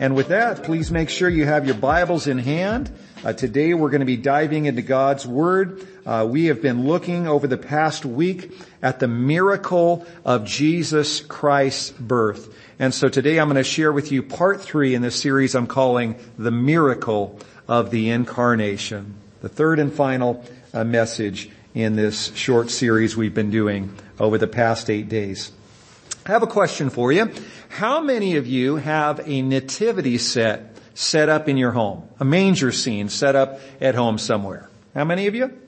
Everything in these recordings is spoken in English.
And with that, please make sure you have your Bibles in hand. Uh, today we're going to be diving into God's Word. Uh, we have been looking over the past week at the miracle of Jesus Christ's birth. And so today I'm going to share with you part three in this series I'm calling The Miracle of the Incarnation. The third and final uh, message in this short series we've been doing over the past eight days. I have a question for you. How many of you have a nativity set set up in your home? A manger scene set up at home somewhere? How many of you?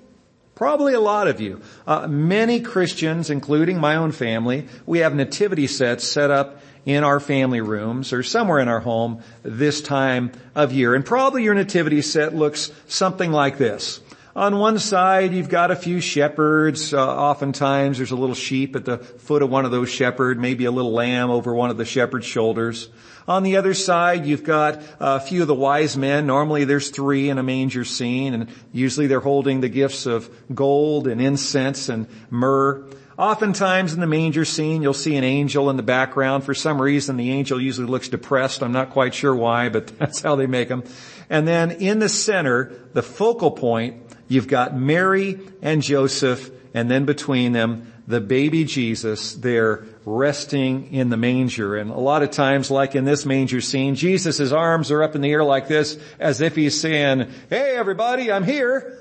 Probably a lot of you. Uh, many Christians, including my own family, we have nativity sets set up in our family rooms or somewhere in our home this time of year. And probably your nativity set looks something like this. On one side, you've got a few shepherds. Uh, oftentimes, there's a little sheep at the foot of one of those shepherds, maybe a little lamb over one of the shepherd's shoulders. On the other side, you've got a few of the wise men. Normally, there's three in a manger scene, and usually they're holding the gifts of gold and incense and myrrh. Oftentimes in the manger scene, you'll see an angel in the background. For some reason, the angel usually looks depressed. I'm not quite sure why, but that's how they make them. And then in the center, the focal point, You've got Mary and Joseph, and then between them, the baby Jesus there resting in the manger. And a lot of times, like in this manger scene, Jesus' arms are up in the air like this, as if he's saying, hey everybody, I'm here.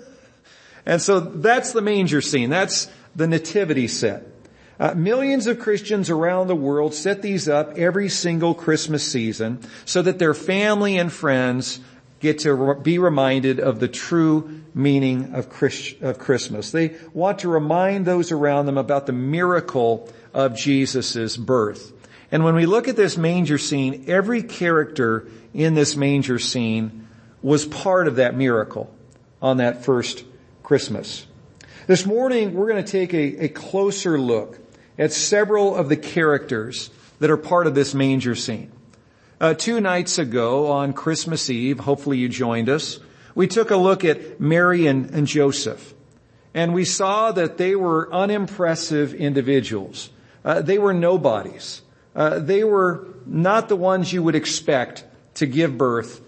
And so that's the manger scene. That's the nativity set. Uh, millions of Christians around the world set these up every single Christmas season so that their family and friends get to be reminded of the true meaning of, of Christmas. They want to remind those around them about the miracle of Jesus' birth. And when we look at this manger scene, every character in this manger scene was part of that miracle on that first Christmas. This morning, we're going to take a, a closer look at several of the characters that are part of this manger scene. Uh, two nights ago on Christmas Eve, hopefully you joined us, we took a look at Mary and, and Joseph. And we saw that they were unimpressive individuals. Uh, they were nobodies. Uh, they were not the ones you would expect to give birth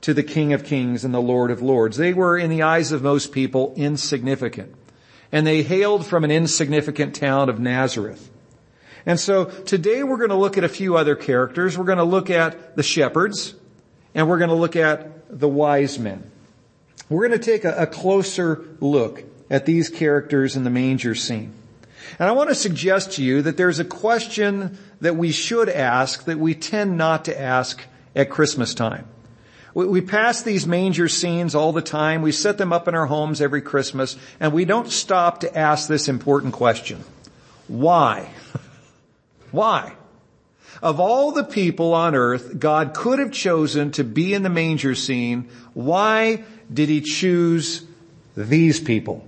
to the King of Kings and the Lord of Lords. They were, in the eyes of most people, insignificant. And they hailed from an insignificant town of Nazareth. And so today we're going to look at a few other characters. We're going to look at the shepherds and we're going to look at the wise men. We're going to take a, a closer look at these characters in the manger scene. And I want to suggest to you that there's a question that we should ask that we tend not to ask at Christmas time. We, we pass these manger scenes all the time. We set them up in our homes every Christmas and we don't stop to ask this important question. Why? Why? Of all the people on earth God could have chosen to be in the manger scene, why did he choose these people?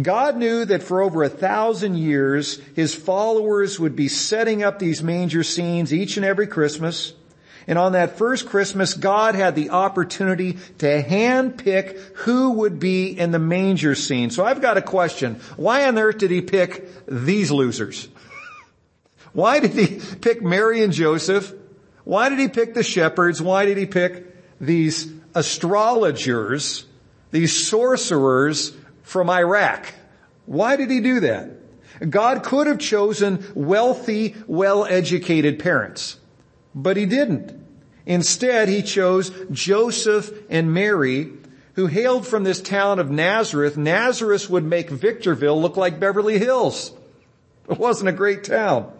God knew that for over a thousand years, his followers would be setting up these manger scenes each and every Christmas. And on that first Christmas, God had the opportunity to handpick who would be in the manger scene. So I've got a question. Why on earth did he pick these losers? Why did he pick Mary and Joseph? Why did he pick the shepherds? Why did he pick these astrologers, these sorcerers from Iraq? Why did he do that? God could have chosen wealthy, well-educated parents, but he didn't. Instead, he chose Joseph and Mary, who hailed from this town of Nazareth. Nazareth would make Victorville look like Beverly Hills. It wasn't a great town.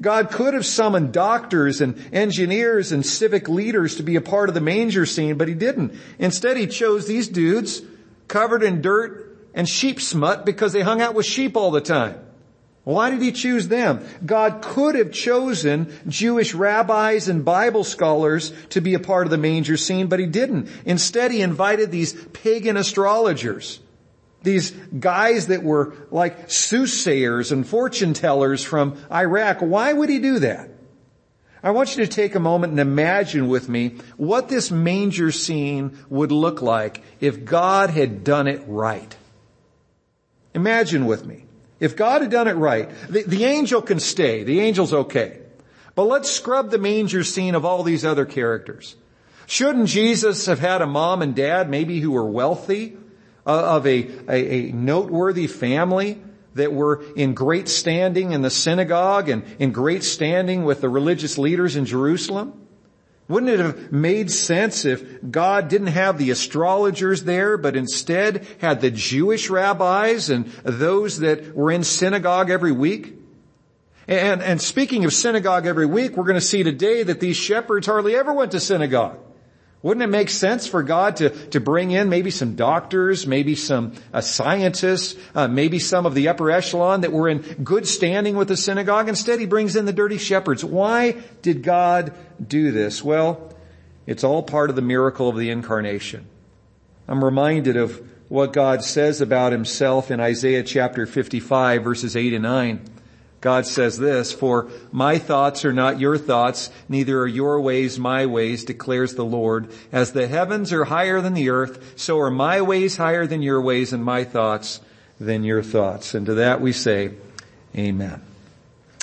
God could have summoned doctors and engineers and civic leaders to be a part of the manger scene, but he didn't. Instead, he chose these dudes covered in dirt and sheep smut because they hung out with sheep all the time. Why did he choose them? God could have chosen Jewish rabbis and Bible scholars to be a part of the manger scene, but he didn't. Instead, he invited these pagan astrologers these guys that were like soothsayers and fortune tellers from Iraq. Why would he do that? I want you to take a moment and imagine with me what this manger scene would look like if God had done it right. Imagine with me. If God had done it right, the, the angel can stay. The angel's okay. But let's scrub the manger scene of all these other characters. Shouldn't Jesus have had a mom and dad maybe who were wealthy, uh, of a, a, a noteworthy family that were in great standing in the synagogue and in great standing with the religious leaders in Jerusalem? Wouldn't it have made sense if God didn't have the astrologers there, but instead had the Jewish rabbis and those that were in synagogue every week? And, and speaking of synagogue every week, we're going to see today that these shepherds hardly ever went to synagogue. Wouldn't it make sense for God to, to bring in maybe some doctors, maybe some uh, scientists, uh, maybe some of the upper echelon that were in good standing with the synagogue? Instead, he brings in the dirty shepherds. Why did God do this? Well, it's all part of the miracle of the incarnation. I'm reminded of what God says about himself in Isaiah chapter 55 verses 8 and 9. God says this, for my thoughts are not your thoughts, neither are your ways my ways, declares the Lord. As the heavens are higher than the earth, so are my ways higher than your ways and my thoughts than your thoughts. And to that we say, Amen.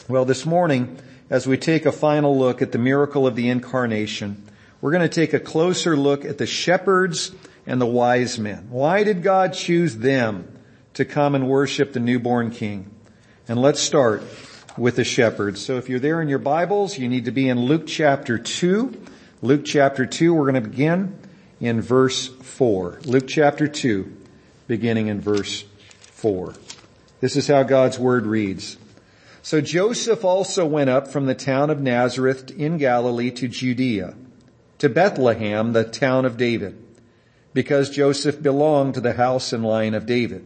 Well, this morning, as we take a final look at the miracle of the incarnation, we're going to take a closer look at the shepherds and the wise men. Why did God choose them to come and worship the newborn king? And let's start with the shepherds. So if you're there in your Bibles, you need to be in Luke chapter 2. Luke chapter 2, we're going to begin in verse 4. Luke chapter 2, beginning in verse 4. This is how God's word reads. So Joseph also went up from the town of Nazareth in Galilee to Judea, to Bethlehem, the town of David, because Joseph belonged to the house and line of David.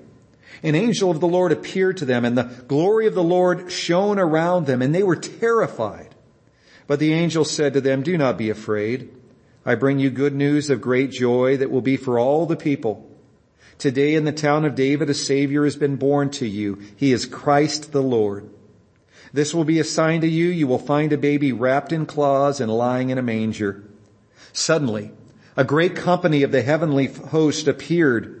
an angel of the Lord appeared to them and the glory of the Lord shone around them and they were terrified. But the angel said to them, do not be afraid. I bring you good news of great joy that will be for all the people. Today in the town of David a savior has been born to you. He is Christ the Lord. This will be a sign to you. You will find a baby wrapped in cloths and lying in a manger. Suddenly, a great company of the heavenly host appeared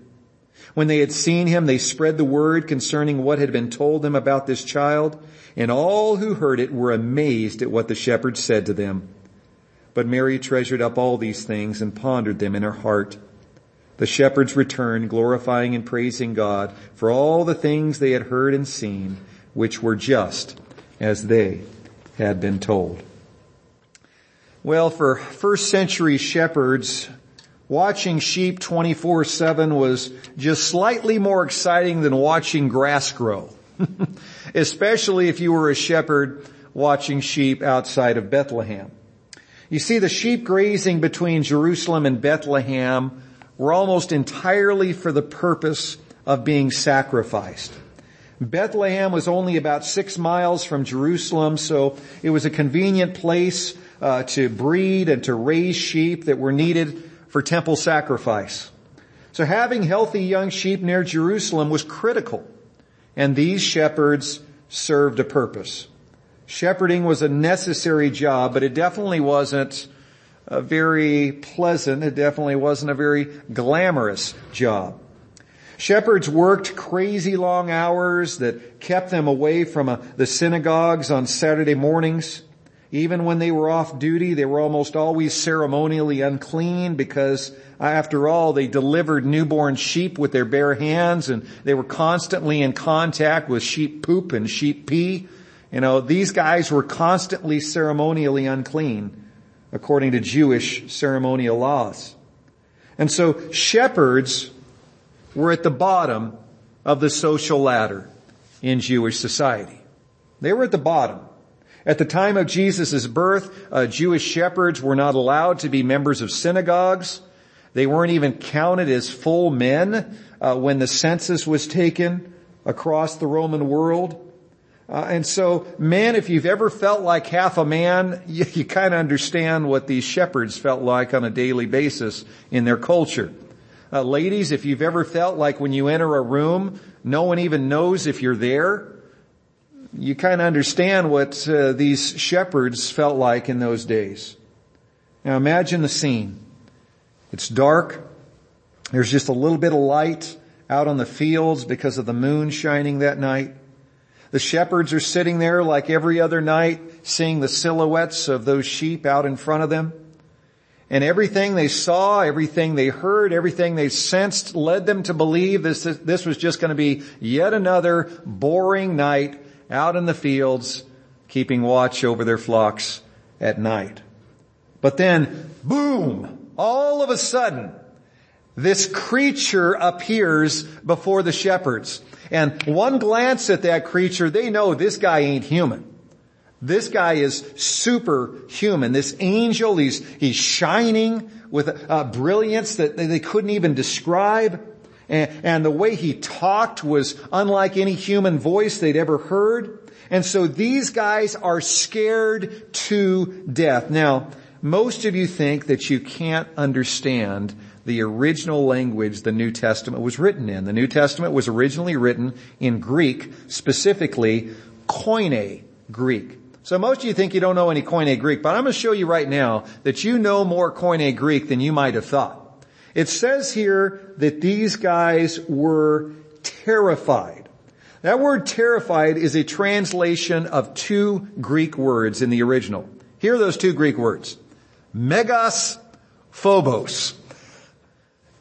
When they had seen him, they spread the word concerning what had been told them about this child, and all who heard it were amazed at what the shepherds said to them. But Mary treasured up all these things and pondered them in her heart. The shepherds returned, glorifying and praising God for all the things they had heard and seen, which were just as they had been told. Well, for first century shepherds, watching sheep 24-7 was just slightly more exciting than watching grass grow. Especially if you were a shepherd watching sheep outside of Bethlehem. You see, the sheep grazing between Jerusalem and Bethlehem were almost entirely for the purpose of being sacrificed. Bethlehem was only about six miles from Jerusalem, so it was a convenient place uh, to breed and to raise sheep that were needed for temple sacrifice. So having healthy young sheep near Jerusalem was critical, and these shepherds served a purpose. Shepherding was a necessary job, but it definitely wasn't a very pleasant, it definitely wasn't a very glamorous job. Shepherds worked crazy long hours that kept them away from uh, the synagogues on Saturday mornings. Even when they were off duty, they were almost always ceremonially unclean because uh, after all, they delivered newborn sheep with their bare hands and they were constantly in contact with sheep poop and sheep pee. You know, these guys were constantly ceremonially unclean according to Jewish ceremonial laws. And so shepherds were at the bottom of the social ladder. in Jewish society. They were at the bottom. At the time of Jesus' birth, uh, Jewish shepherds were not allowed to be members of synagogues. They weren't even counted as full men uh, when the census was taken across the Roman world. Uh, and so, man, if you've ever felt like half a man, you, you kind of understand what these shepherds felt like on a daily basis in their culture. Uh, ladies, if you've ever felt like when you enter a room, no one even knows if you're there, you kind of understand what uh, these shepherds felt like in those days. Now imagine the scene. It's dark. There's just a little bit of light out on the fields because of the moon shining that night. The shepherds are sitting there like every other night, seeing the silhouettes of those sheep out in front of them. And everything they saw, everything they heard, everything they sensed led them to believe this, this was just going to be yet another boring night out in the fields, keeping watch over their flocks at night. But then, boom, all of a sudden, this creature appears before the shepherds. And one glance at that creature, they know this guy ain't human. This guy is superhuman. This angel, he's, he's shining with a, brilliance that they couldn't even describe. And, and the way he talked was unlike any human voice they'd ever heard. And so these guys are scared to death. Now, most of you think that you can't understand the original language the New Testament was written in. The New Testament was originally written in Greek, specifically Koine Greek. So most of you think you don't know any Koine Greek, but I'm going to show you right now that you know more Koine Greek than you might have thought. It says here that these guys were terrified. That word terrified is a translation of two Greek words in the original. Here are those two Greek words. Megas phobos.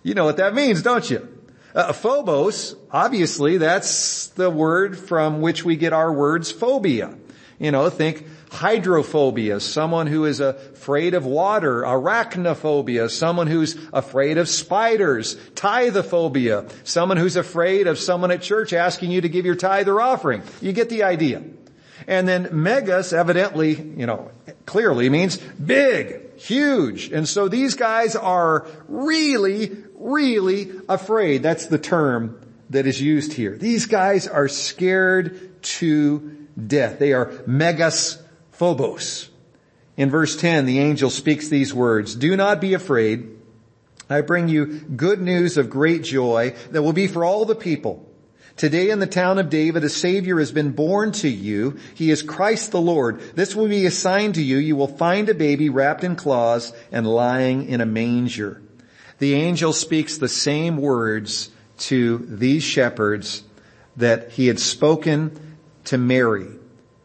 You know what that means, don't you? Uh, phobos, obviously that's the word from which we get our words phobia. You know, think hydrophobia, someone who is afraid of water, arachnophobia, someone who's afraid of spiders, tithophobia, someone who's afraid of someone at church asking you to give your tithe or offering. You get the idea. And then megas evidently, you know, clearly means big, huge. And so these guys are really, really afraid. That's the term that is used here. These guys are scared to death. They are megas phobos. In verse 10, the angel speaks these words, do not be afraid. I bring you good news of great joy that will be for all the people. Today in the town of David, a savior has been born to you. He is Christ the Lord. This will be a sign to you. You will find a baby wrapped in cloths and lying in a manger. The angel speaks the same words to these shepherds that he had spoken to Mary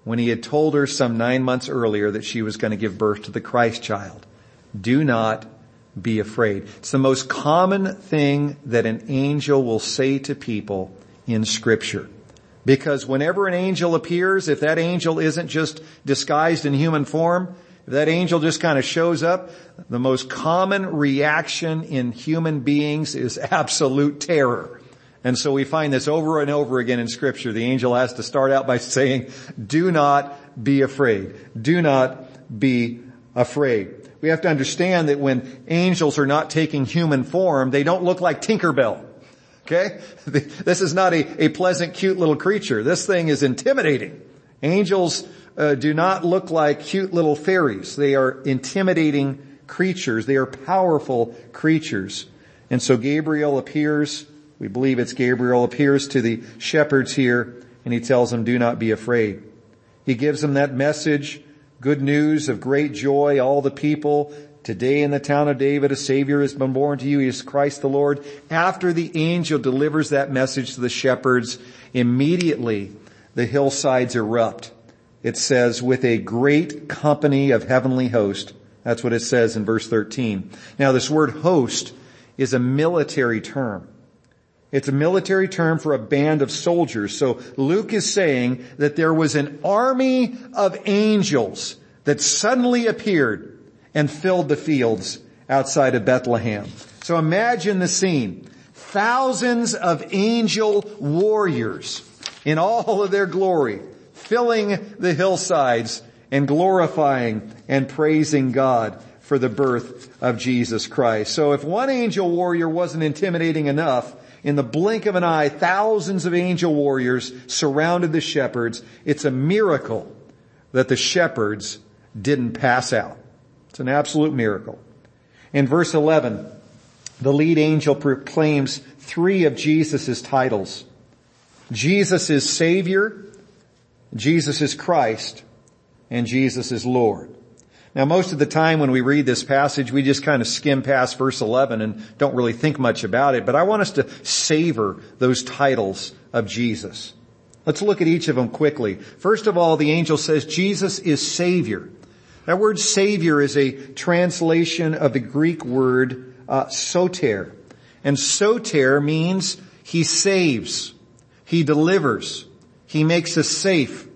when he had told her some nine months earlier that she was going to give birth to the Christ child. Do not be afraid. It's the most common thing that an angel will say to people in scripture. Because whenever an angel appears, if that angel isn't just disguised in human form, if that angel just kind of shows up, the most common reaction in human beings is absolute terror. And so we find this over and over again in scripture. The angel has to start out by saying, do not be afraid. Do not be afraid. We have to understand that when angels are not taking human form, they don't look like Tinkerbell. Okay? This is not a, a pleasant, cute little creature. This thing is intimidating. Angels uh, do not look like cute little fairies. They are intimidating creatures. They are powerful creatures. And so Gabriel appears we believe it's Gabriel appears to the shepherds here and he tells them, do not be afraid. He gives them that message, good news of great joy, all the people. Today in the town of David, a savior has been born to you. He is Christ the Lord. After the angel delivers that message to the shepherds, immediately the hillsides erupt. It says, with a great company of heavenly host. That's what it says in verse 13. Now this word host is a military term. It's a military term for a band of soldiers. So Luke is saying that there was an army of angels that suddenly appeared and filled the fields outside of Bethlehem. So imagine the scene. Thousands of angel warriors in all of their glory, filling the hillsides and glorifying and praising God for the birth of Jesus Christ. So if one angel warrior wasn't intimidating enough, in the blink of an eye, thousands of angel warriors surrounded the shepherds. It's a miracle that the shepherds didn't pass out. It's an absolute miracle. In verse 11, the lead angel proclaims three of Jesus' titles. Jesus is Savior, Jesus is Christ, and Jesus is Lord. Now most of the time when we read this passage, we just kind of skim past verse 11 and don't really think much about it, but I want us to savor those titles of Jesus. Let's look at each of them quickly. First of all, the angel says Jesus is Savior. That word Savior is a translation of the Greek word uh, soter. And soter means He saves, He delivers, He makes us safe,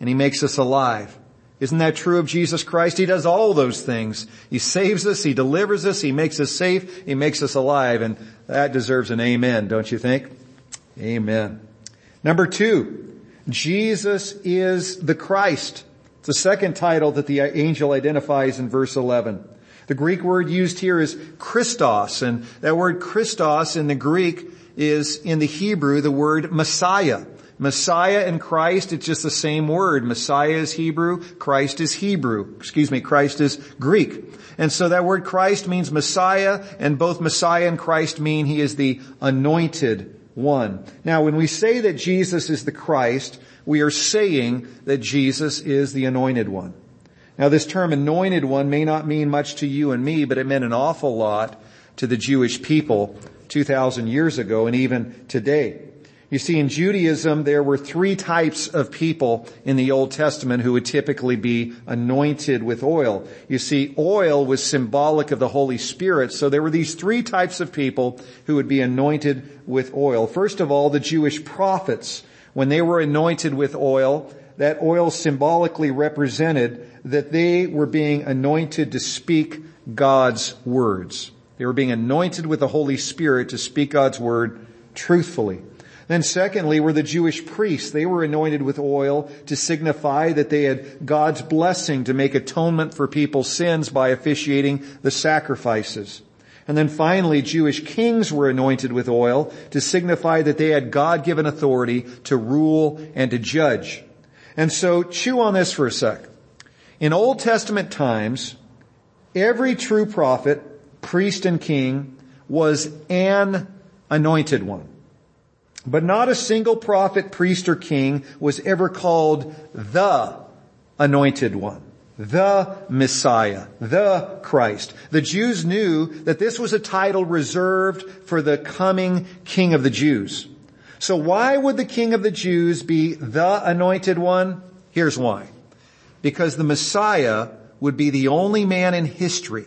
and He makes us alive. Isn't that true of Jesus Christ? He does all those things. He saves us, He delivers us, He makes us safe, He makes us alive, and that deserves an amen, don't you think? Amen. Number two, Jesus is the Christ. It's the second title that the angel identifies in verse 11. The Greek word used here is Christos, and that word Christos in the Greek is in the Hebrew the word Messiah. Messiah and Christ, it's just the same word. Messiah is Hebrew, Christ is Hebrew. Excuse me, Christ is Greek. And so that word Christ means Messiah, and both Messiah and Christ mean he is the anointed one. Now when we say that Jesus is the Christ, we are saying that Jesus is the anointed one. Now this term anointed one may not mean much to you and me, but it meant an awful lot to the Jewish people 2,000 years ago and even today. You see, in Judaism, there were three types of people in the Old Testament who would typically be anointed with oil. You see, oil was symbolic of the Holy Spirit, so there were these three types of people who would be anointed with oil. First of all, the Jewish prophets. When they were anointed with oil, that oil symbolically represented that they were being anointed to speak God's words. They were being anointed with the Holy Spirit to speak God's word truthfully. Then secondly were the Jewish priests. They were anointed with oil to signify that they had God's blessing to make atonement for people's sins by officiating the sacrifices. And then finally, Jewish kings were anointed with oil to signify that they had God-given authority to rule and to judge. And so chew on this for a sec. In Old Testament times, every true prophet, priest and king was an anointed one. But not a single prophet, priest, or king was ever called the anointed one, the Messiah, the Christ. The Jews knew that this was a title reserved for the coming King of the Jews. So why would the King of the Jews be the anointed one? Here's why. Because the Messiah would be the only man in history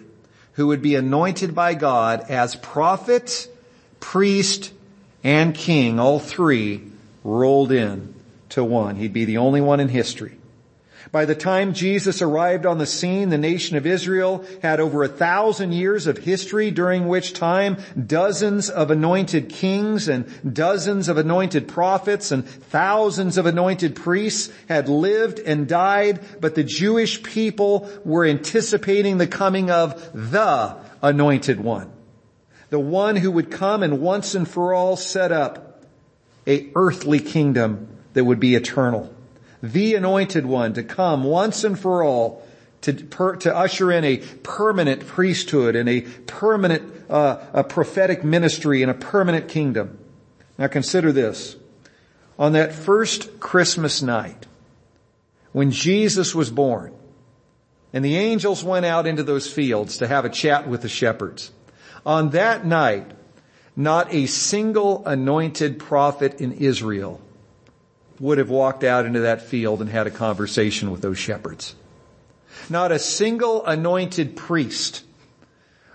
who would be anointed by God as prophet, priest, and king, all three rolled in to one. He'd be the only one in history. By the time Jesus arrived on the scene, the nation of Israel had over a thousand years of history during which time dozens of anointed kings and dozens of anointed prophets and thousands of anointed priests had lived and died, but the Jewish people were anticipating the coming of the anointed one the one who would come and once and for all set up a earthly kingdom that would be eternal. The anointed one to come once and for all to, per, to usher in a permanent priesthood and a permanent uh, a prophetic ministry and a permanent kingdom. Now consider this. On that first Christmas night, when Jesus was born, and the angels went out into those fields to have a chat with the shepherds, on that night, not a single anointed prophet in Israel would have walked out into that field and had a conversation with those shepherds. Not a single anointed priest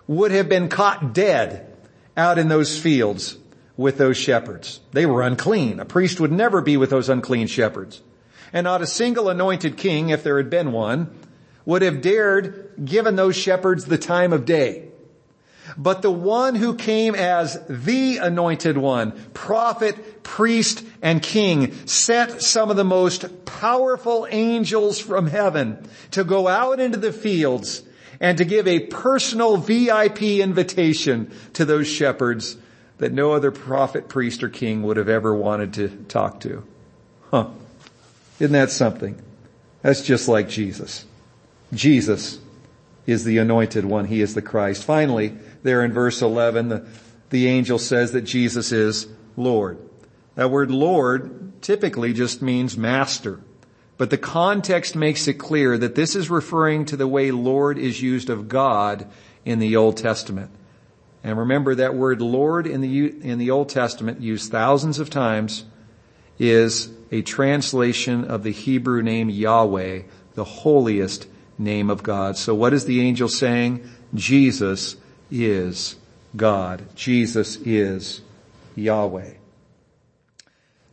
would have been caught dead out in those fields with those shepherds. They were unclean. A priest would never be with those unclean shepherds. And not a single anointed king, if there had been one, would have dared given those shepherds the time of day. But the one who came as the anointed one, prophet, priest, and king, sent some of the most powerful angels from heaven to go out into the fields and to give a personal VIP invitation to those shepherds that no other prophet, priest, or king would have ever wanted to talk to. Huh. Isn't that something? That's just like Jesus. Jesus is the anointed one. He is the Christ. Finally, there in verse 11, the, the angel says that Jesus is Lord. That word Lord typically just means master. But the context makes it clear that this is referring to the way Lord is used of God in the Old Testament. And remember that word Lord in the, in the Old Testament used thousands of times is a translation of the Hebrew name Yahweh, the holiest name of God. So what is the angel saying? Jesus is God. Jesus is Yahweh.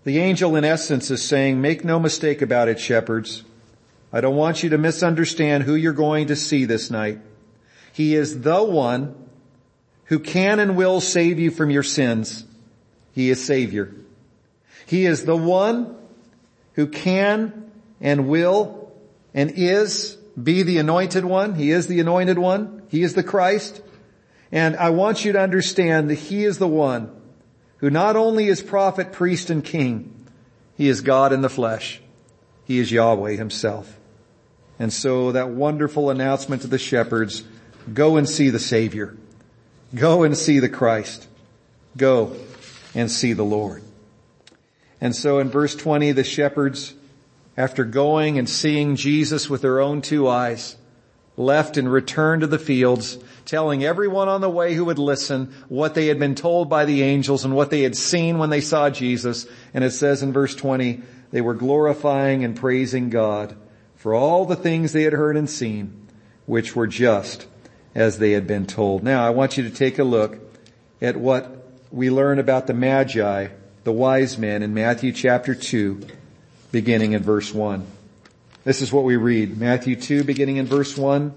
The angel in essence is saying, make no mistake about it, shepherds. I don't want you to misunderstand who you're going to see this night. He is the one who can and will save you from your sins. He is Savior. He is the one who can and will and is be the anointed one. He is the anointed one. He is the Christ. And I want you to understand that He is the one who not only is prophet, priest, and king, He is God in the flesh. He is Yahweh Himself. And so that wonderful announcement to the shepherds, go and see the Savior. Go and see the Christ. Go and see the Lord. And so in verse 20, the shepherds, after going and seeing Jesus with their own two eyes, left and returned to the fields, telling everyone on the way who would listen what they had been told by the angels and what they had seen when they saw Jesus. And it says in verse 20, they were glorifying and praising God for all the things they had heard and seen, which were just as they had been told. Now I want you to take a look at what we learn about the Magi, the wise men in Matthew chapter 2, beginning in verse 1. This is what we read. Matthew 2 beginning in verse 1.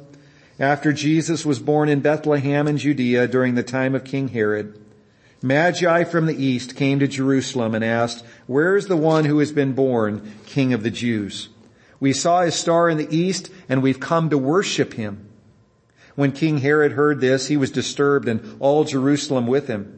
After Jesus was born in Bethlehem in Judea during the time of King Herod, Magi from the east came to Jerusalem and asked, where is the one who has been born King of the Jews? We saw his star in the east and we've come to worship him. When King Herod heard this, he was disturbed and all Jerusalem with him.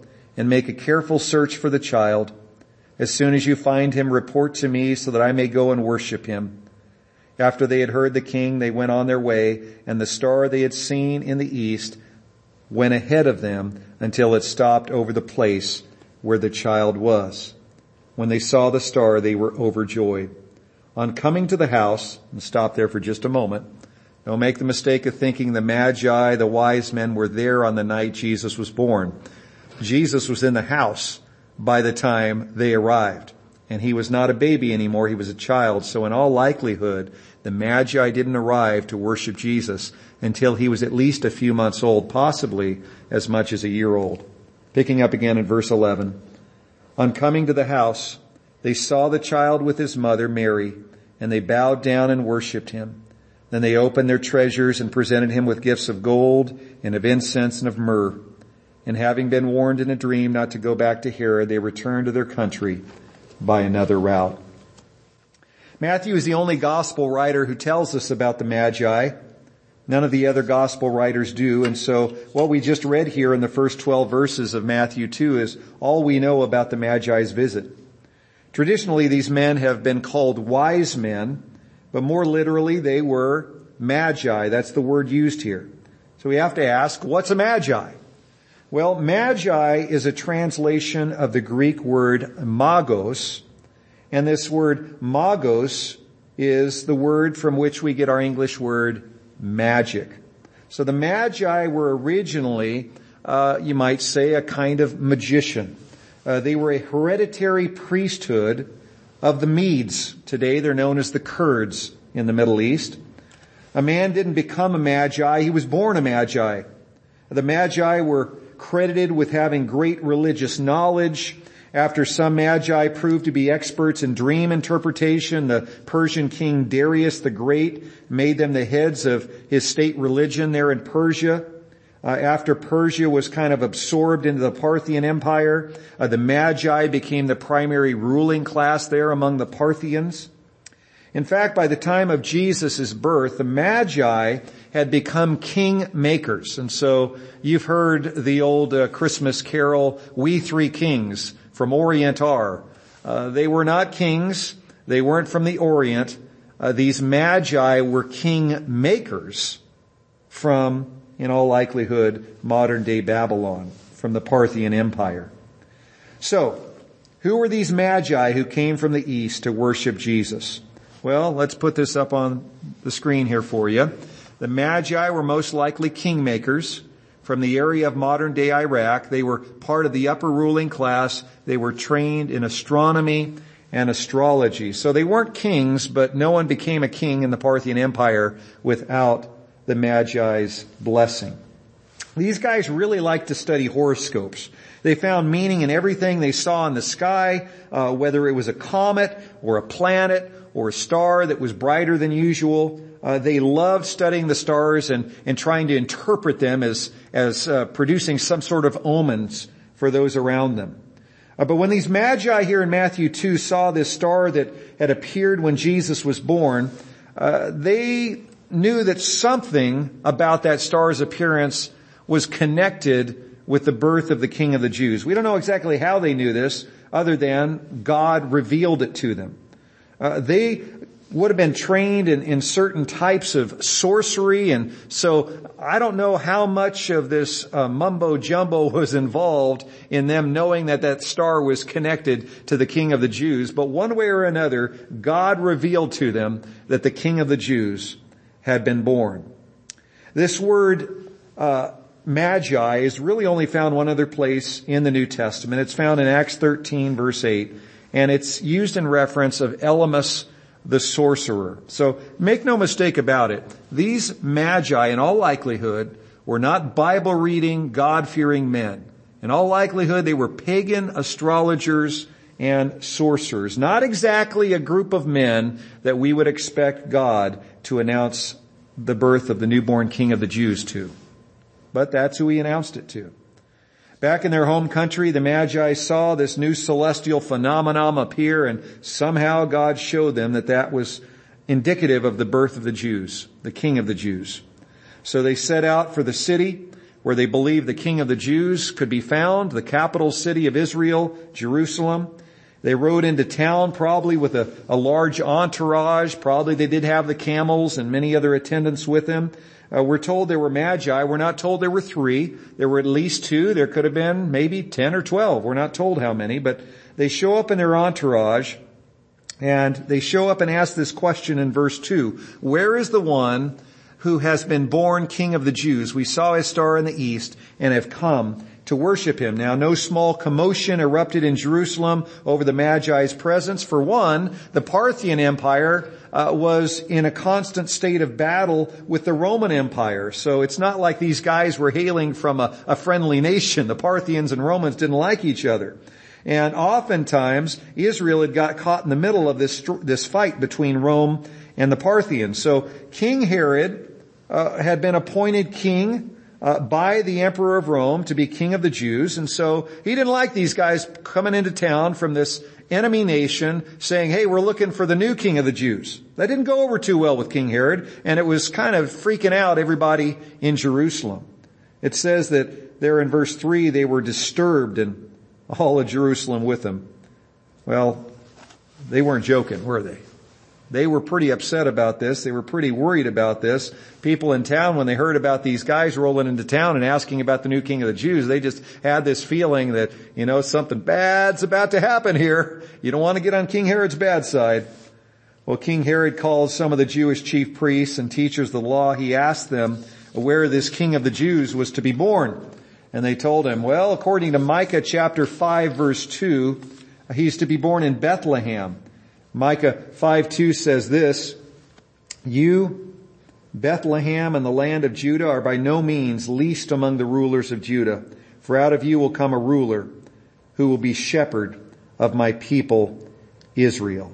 and make a careful search for the child. As soon as you find him, report to me so that I may go and worship him. After they had heard the king, they went on their way, and the star they had seen in the east went ahead of them until it stopped over the place where the child was. When they saw the star, they were overjoyed. On coming to the house, and stop there for just a moment, don't make the mistake of thinking the Magi, the wise men were there on the night Jesus was born. Jesus was in the house by the time they arrived. And he was not a baby anymore, he was a child. So in all likelihood, the Magi didn't arrive to worship Jesus until he was at least a few months old, possibly as much as a year old. Picking up again in verse 11. On coming to the house, they saw the child with his mother, Mary, and they bowed down and worshiped him. Then they opened their treasures and presented him with gifts of gold and of incense and of myrrh. And having been warned in a dream not to go back to Herod, they returned to their country by another route. Matthew is the only gospel writer who tells us about the Magi. None of the other gospel writers do. And so what we just read here in the first 12 verses of Matthew 2 is all we know about the Magi's visit. Traditionally, these men have been called wise men, but more literally, they were magi. That's the word used here. So we have to ask, what's a magi? Well, magi is a translation of the Greek word magos, and this word magos is the word from which we get our English word magic. So the magi were originally uh, you might say, a kind of magician. Uh, they were a hereditary priesthood of the Medes. Today they're known as the Kurds in the Middle East. A man didn't become a magi, he was born a magi. The magi were credited with having great religious knowledge. After some magi proved to be experts in dream interpretation, the Persian king Darius the Great made them the heads of his state religion there in Persia. Uh, after Persia was kind of absorbed into the Parthian Empire, uh, the Magi became the primary ruling class there among the Parthians. In fact, by the time of Jesus' birth, the Magi had become king makers. And so you've heard the old uh, Christmas carol, We Three Kings from Orient are. Uh, they were not kings. They weren't from the Orient. Uh, these Magi were king makers from in all likelihood, modern day Babylon from the Parthian Empire. So, who were these magi who came from the east to worship Jesus? Well, let's put this up on the screen here for you. The magi were most likely kingmakers from the area of modern day Iraq. They were part of the upper ruling class. They were trained in astronomy and astrology. So they weren't kings, but no one became a king in the Parthian Empire without the Magi's blessing. These guys really liked to study horoscopes. They found meaning in everything they saw in the sky, uh, whether it was a comet or a planet or a star that was brighter than usual. Uh, they loved studying the stars and, and trying to interpret them as, as uh, producing some sort of omens for those around them. Uh, but when these magi here in Matthew 2 saw this star that had appeared when Jesus was born, uh, they knew that something about that star's appearance was connected with the birth of the King of the Jews. We don't know exactly how they knew this, other than God revealed it to them. Uh, they would have been trained in, in certain types of sorcery, and so I don't know how much of this uh, mumbo jumbo was involved in them knowing that that star was connected to the King of the Jews. But one way or another, God revealed to them that the King of the Jews had been born. This word uh, magi is really only found one other place in the New Testament. It's found in Acts 13 verse 8 and it's used in reference of Elymas the sorcerer. So make no mistake about it. These magi in all likelihood were not Bible reading, God fearing men. In all likelihood they were pagan astrologers and sorcerers. Not exactly a group of men that we would expect God to announce the birth of the newborn king of the Jews to. But that's who he announced it to. Back in their home country, the Magi saw this new celestial phenomenon appear and somehow God showed them that that was indicative of the birth of the Jews, the king of the Jews. So they set out for the city where they believed the king of the Jews could be found, the capital city of Israel, Jerusalem. They rode into town probably with a, a, large entourage. Probably they did have the camels and many other attendants with them. Uh, we're told there were magi. We're not told there were three. There were at least two. There could have been maybe ten or twelve. We're not told how many, but they show up in their entourage and they show up and ask this question in verse two. Where is the one who has been born king of the Jews? We saw his star in the east and have come to worship him. Now, no small commotion erupted in Jerusalem over the Magi's presence. For one, the Parthian Empire uh, was in a constant state of battle with the Roman Empire. So it's not like these guys were hailing from a, a friendly nation. The Parthians and Romans didn't like each other. And oftentimes, Israel had got caught in the middle of this, this fight between Rome and the Parthians. So King Herod uh, had been appointed king uh, by the emperor of Rome to be king of the Jews. And so he didn't like these guys coming into town from this enemy nation saying, hey, we're looking for the new king of the Jews. That didn't go over too well with King Herod and it was kind of freaking out everybody in Jerusalem. It says that there in verse three, they were disturbed and all of Jerusalem with them. Well, they weren't joking, were they? They were pretty upset about this. They were pretty worried about this. People in town, when they heard about these guys rolling into town and asking about the new king of the Jews, they just had this feeling that, you know, something bad's about to happen here. You don't want to get on King Herod's bad side. Well, King Herod calls some of the Jewish chief priests and teachers of the law. He asked them where this king of the Jews was to be born. And they told him, well, according to Micah chapter 5 verse 2, he's to be born in Bethlehem. Micah 5 2 says this, You, Bethlehem and the land of Judah are by no means least among the rulers of Judah, for out of you will come a ruler who will be shepherd of my people Israel.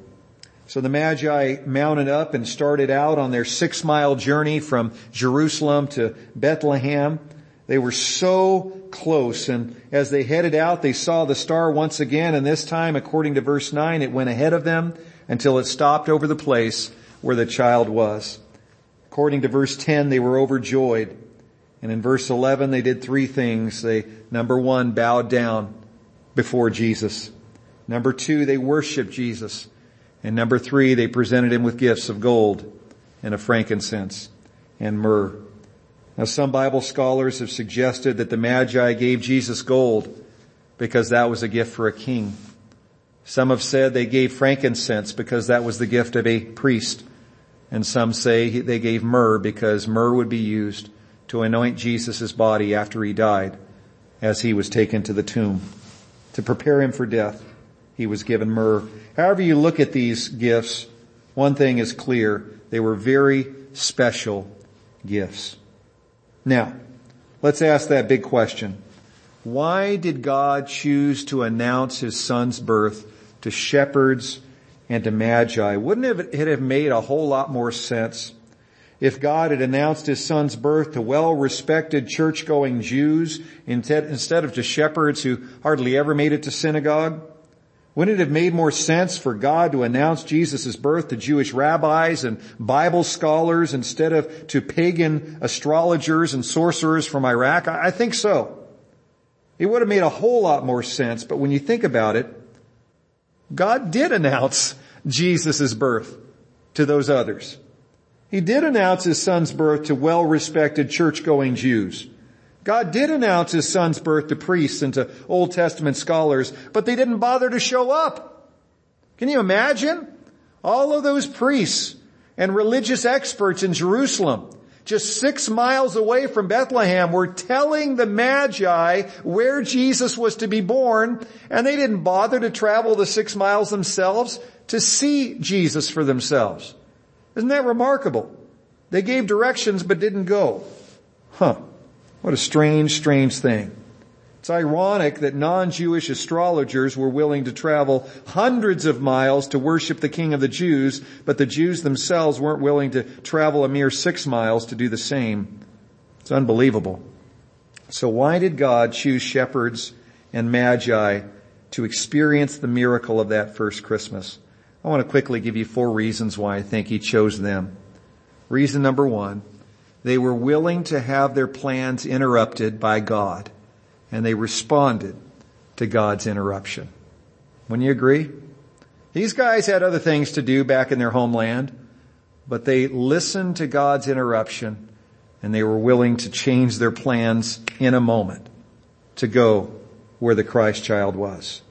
So the Magi mounted up and started out on their six mile journey from Jerusalem to Bethlehem. They were so close and as they headed out they saw the star once again and this time according to verse 9 it went ahead of them until it stopped over the place where the child was. According to verse 10 they were overjoyed and in verse 11 they did three things. They, number one, bowed down before Jesus. Number two, they worshiped Jesus. And number three, they presented him with gifts of gold and of frankincense and myrrh. Now some Bible scholars have suggested that the Magi gave Jesus gold because that was a gift for a king. Some have said they gave frankincense because that was the gift of a priest. And some say they gave myrrh because myrrh would be used to anoint Jesus' body after he died as he was taken to the tomb. To prepare him for death, he was given myrrh. However you look at these gifts, one thing is clear. They were very special gifts. Now, let's ask that big question. Why did God choose to announce his son's birth to shepherds and to magi? Wouldn't it have made a whole lot more sense if God had announced his son's birth to well-respected church-going Jews instead of to shepherds who hardly ever made it to synagogue? Wouldn't it have made more sense for God to announce Jesus' birth to Jewish rabbis and Bible scholars instead of to pagan astrologers and sorcerers from Iraq? I think so. It would have made a whole lot more sense, but when you think about it, God did announce Jesus' birth to those others. He did announce his son's birth to well-respected church-going Jews. God did announce his son's birth to priests and to Old Testament scholars, but they didn't bother to show up. Can you imagine? All of those priests and religious experts in Jerusalem, just six miles away from Bethlehem, were telling the Magi where Jesus was to be born, and they didn't bother to travel the six miles themselves to see Jesus for themselves. Isn't that remarkable? They gave directions but didn't go. Huh. What a strange, strange thing. It's ironic that non-Jewish astrologers were willing to travel hundreds of miles to worship the King of the Jews, but the Jews themselves weren't willing to travel a mere six miles to do the same. It's unbelievable. So why did God choose shepherds and magi to experience the miracle of that first Christmas? I want to quickly give you four reasons why I think He chose them. Reason number one, they were willing to have their plans interrupted by God, and they responded to God's interruption. Wouldn't you agree? These guys had other things to do back in their homeland, but they listened to God's interruption and they were willing to change their plans in a moment to go where the Christ child was.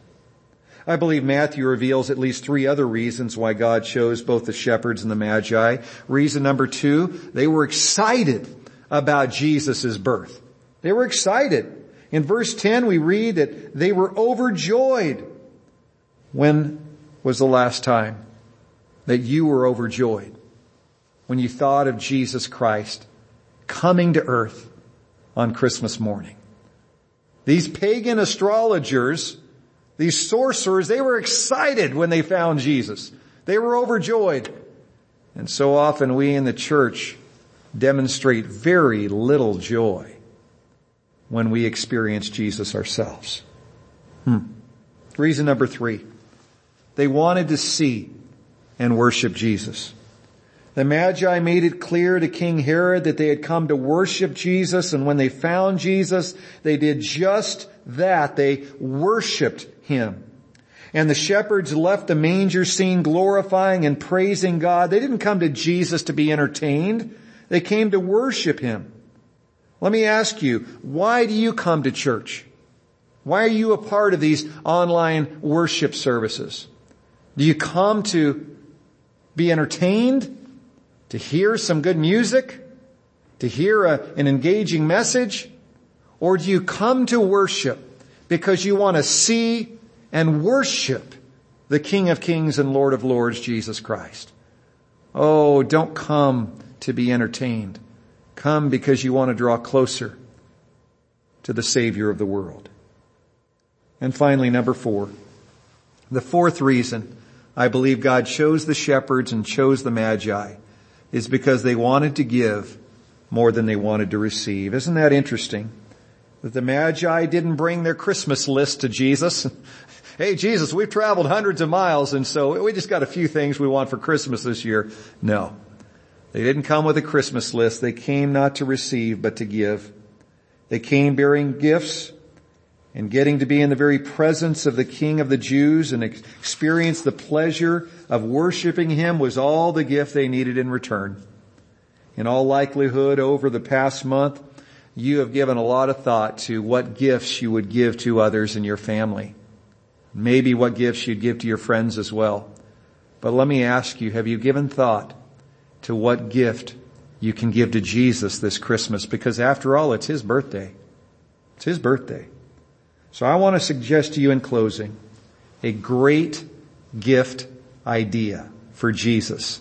I believe Matthew reveals at least three other reasons why God chose both the shepherds and the magi. Reason number two, they were excited about Jesus' birth. They were excited. In verse 10 we read that they were overjoyed. When was the last time that you were overjoyed? When you thought of Jesus Christ coming to earth on Christmas morning. These pagan astrologers these sorcerers, they were excited when they found Jesus. They were overjoyed. And so often we in the church demonstrate very little joy when we experience Jesus ourselves. Hmm. Reason number three. They wanted to see and worship Jesus. The Magi made it clear to King Herod that they had come to worship Jesus and when they found Jesus, they did just that. They worshiped him. And the shepherds left the manger scene glorifying and praising God. They didn't come to Jesus to be entertained. They came to worship Him. Let me ask you, why do you come to church? Why are you a part of these online worship services? Do you come to be entertained? To hear some good music? To hear a, an engaging message? Or do you come to worship because you want to see and worship the King of Kings and Lord of Lords, Jesus Christ? Oh, don't come to be entertained. Come because you want to draw closer to the Savior of the world. And finally, number four, the fourth reason I believe God chose the shepherds and chose the magi is because they wanted to give more than they wanted to receive. Isn't that interesting? That the magi didn't bring their Christmas list to Jesus. Hey Jesus, we've traveled hundreds of miles and so we just got a few things we want for Christmas this year. No. They didn't come with a Christmas list. They came not to receive, but to give. They came bearing gifts and getting to be in the very presence of the King of the Jews and experience the pleasure of worshiping Him was all the gift they needed in return. In all likelihood, over the past month, you have given a lot of thought to what gifts you would give to others in your family. Maybe what gifts you'd give to your friends as well. But let me ask you, have you given thought to what gift you can give to Jesus this Christmas? Because after all, it's His birthday. It's His birthday. So I want to suggest to you in closing a great gift idea for Jesus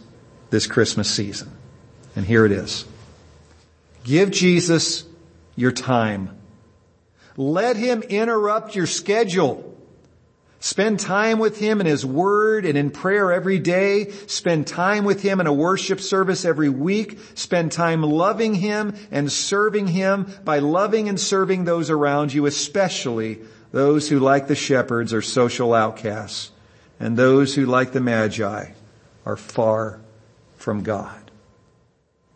this Christmas season. And here it is. Give Jesus your time. Let Him interrupt your schedule. Spend time with Him in His Word and in prayer every day. Spend time with Him in a worship service every week. Spend time loving Him and serving Him by loving and serving those around you, especially those who like the shepherds are social outcasts and those who like the magi are far from God.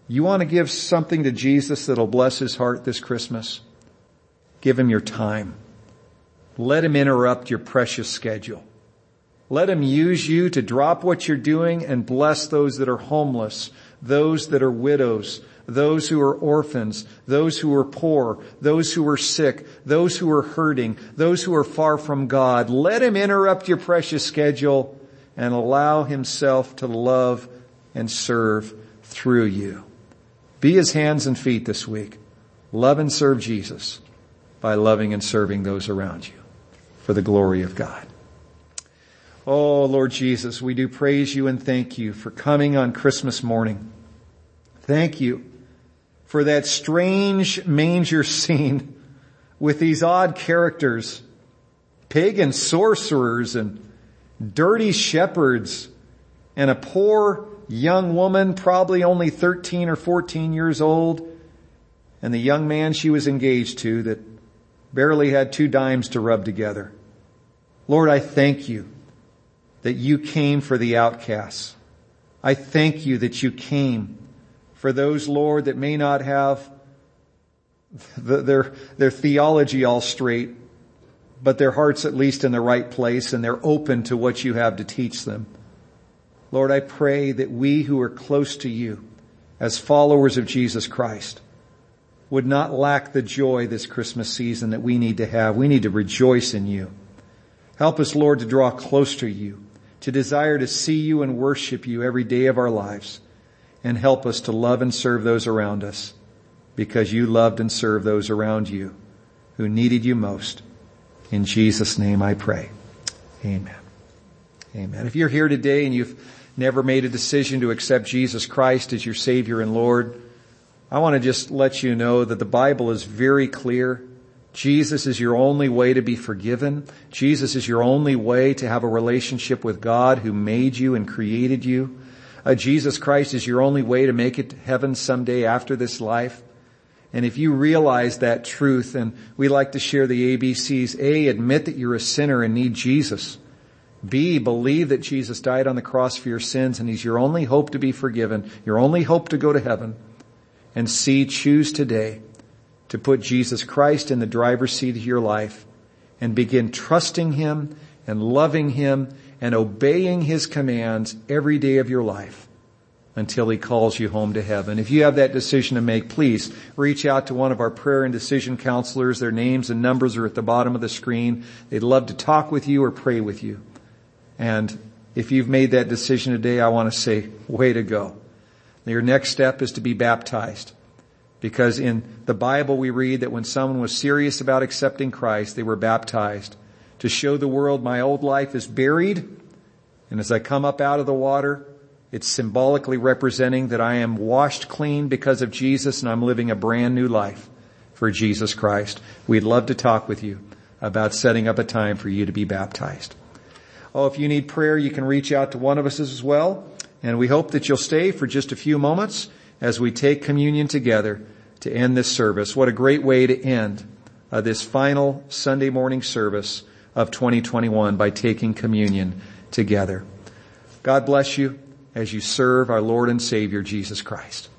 You want to give something to Jesus that'll bless his heart this Christmas? Give him your time. Let him interrupt your precious schedule. Let him use you to drop what you're doing and bless those that are homeless, those that are widows, those who are orphans, those who are poor, those who are sick, those who are hurting, those who are far from God. Let him interrupt your precious schedule and allow himself to love and serve through you. Be his hands and feet this week. Love and serve Jesus by loving and serving those around you for the glory of God. Oh, Lord Jesus, we do praise you and thank you for coming on Christmas morning. Thank you for that strange manger scene with these odd characters, pagan sorcerers and dirty shepherds and a poor young woman, probably only 13 or 14 years old, and the young man she was engaged to that barely had two dimes to rub together. Lord, I thank you that you came for the outcasts. I thank you that you came for those, Lord, that may not have the, their, their theology all straight, but their hearts at least in the right place and they're open to what you have to teach them. Lord, I pray that we who are close to you as followers of Jesus Christ would not lack the joy this Christmas season that we need to have. We need to rejoice in you. Help us, Lord, to draw close to you, to desire to see you and worship you every day of our lives, and help us to love and serve those around us because you loved and served those around you who needed you most. In Jesus' name I pray. Amen. Amen. If you're here today and you've never made a decision to accept Jesus Christ as your Savior and Lord, I want to just let you know that the Bible is very clear. Jesus is your only way to be forgiven. Jesus is your only way to have a relationship with God who made you and created you. Uh, Jesus Christ is your only way to make it to heaven someday after this life. And if you realize that truth, and we like to share the ABCs, A, admit that you're a sinner and need Jesus. B, believe that Jesus died on the cross for your sins and he's your only hope to be forgiven, your only hope to go to heaven. And C, choose today to put Jesus Christ in the driver's seat of your life and begin trusting him and loving him and obeying his commands every day of your life until he calls you home to heaven. If you have that decision to make, please reach out to one of our prayer and decision counselors. Their names and numbers are at the bottom of the screen. They'd love to talk with you or pray with you. And if you've made that decision today, I want to say, way to go. Your next step is to be baptized. Because in the Bible we read that when someone was serious about accepting Christ, they were baptized to show the world my old life is buried. And as I come up out of the water, it's symbolically representing that I am washed clean because of Jesus and I'm living a brand new life for Jesus Christ. We'd love to talk with you about setting up a time for you to be baptized. Oh, if you need prayer, you can reach out to one of us as well. And we hope that you'll stay for just a few moments as we take communion together to end this service. What a great way to end uh, this final Sunday morning service of 2021 by taking communion together. God bless you as you serve our Lord and Savior Jesus Christ.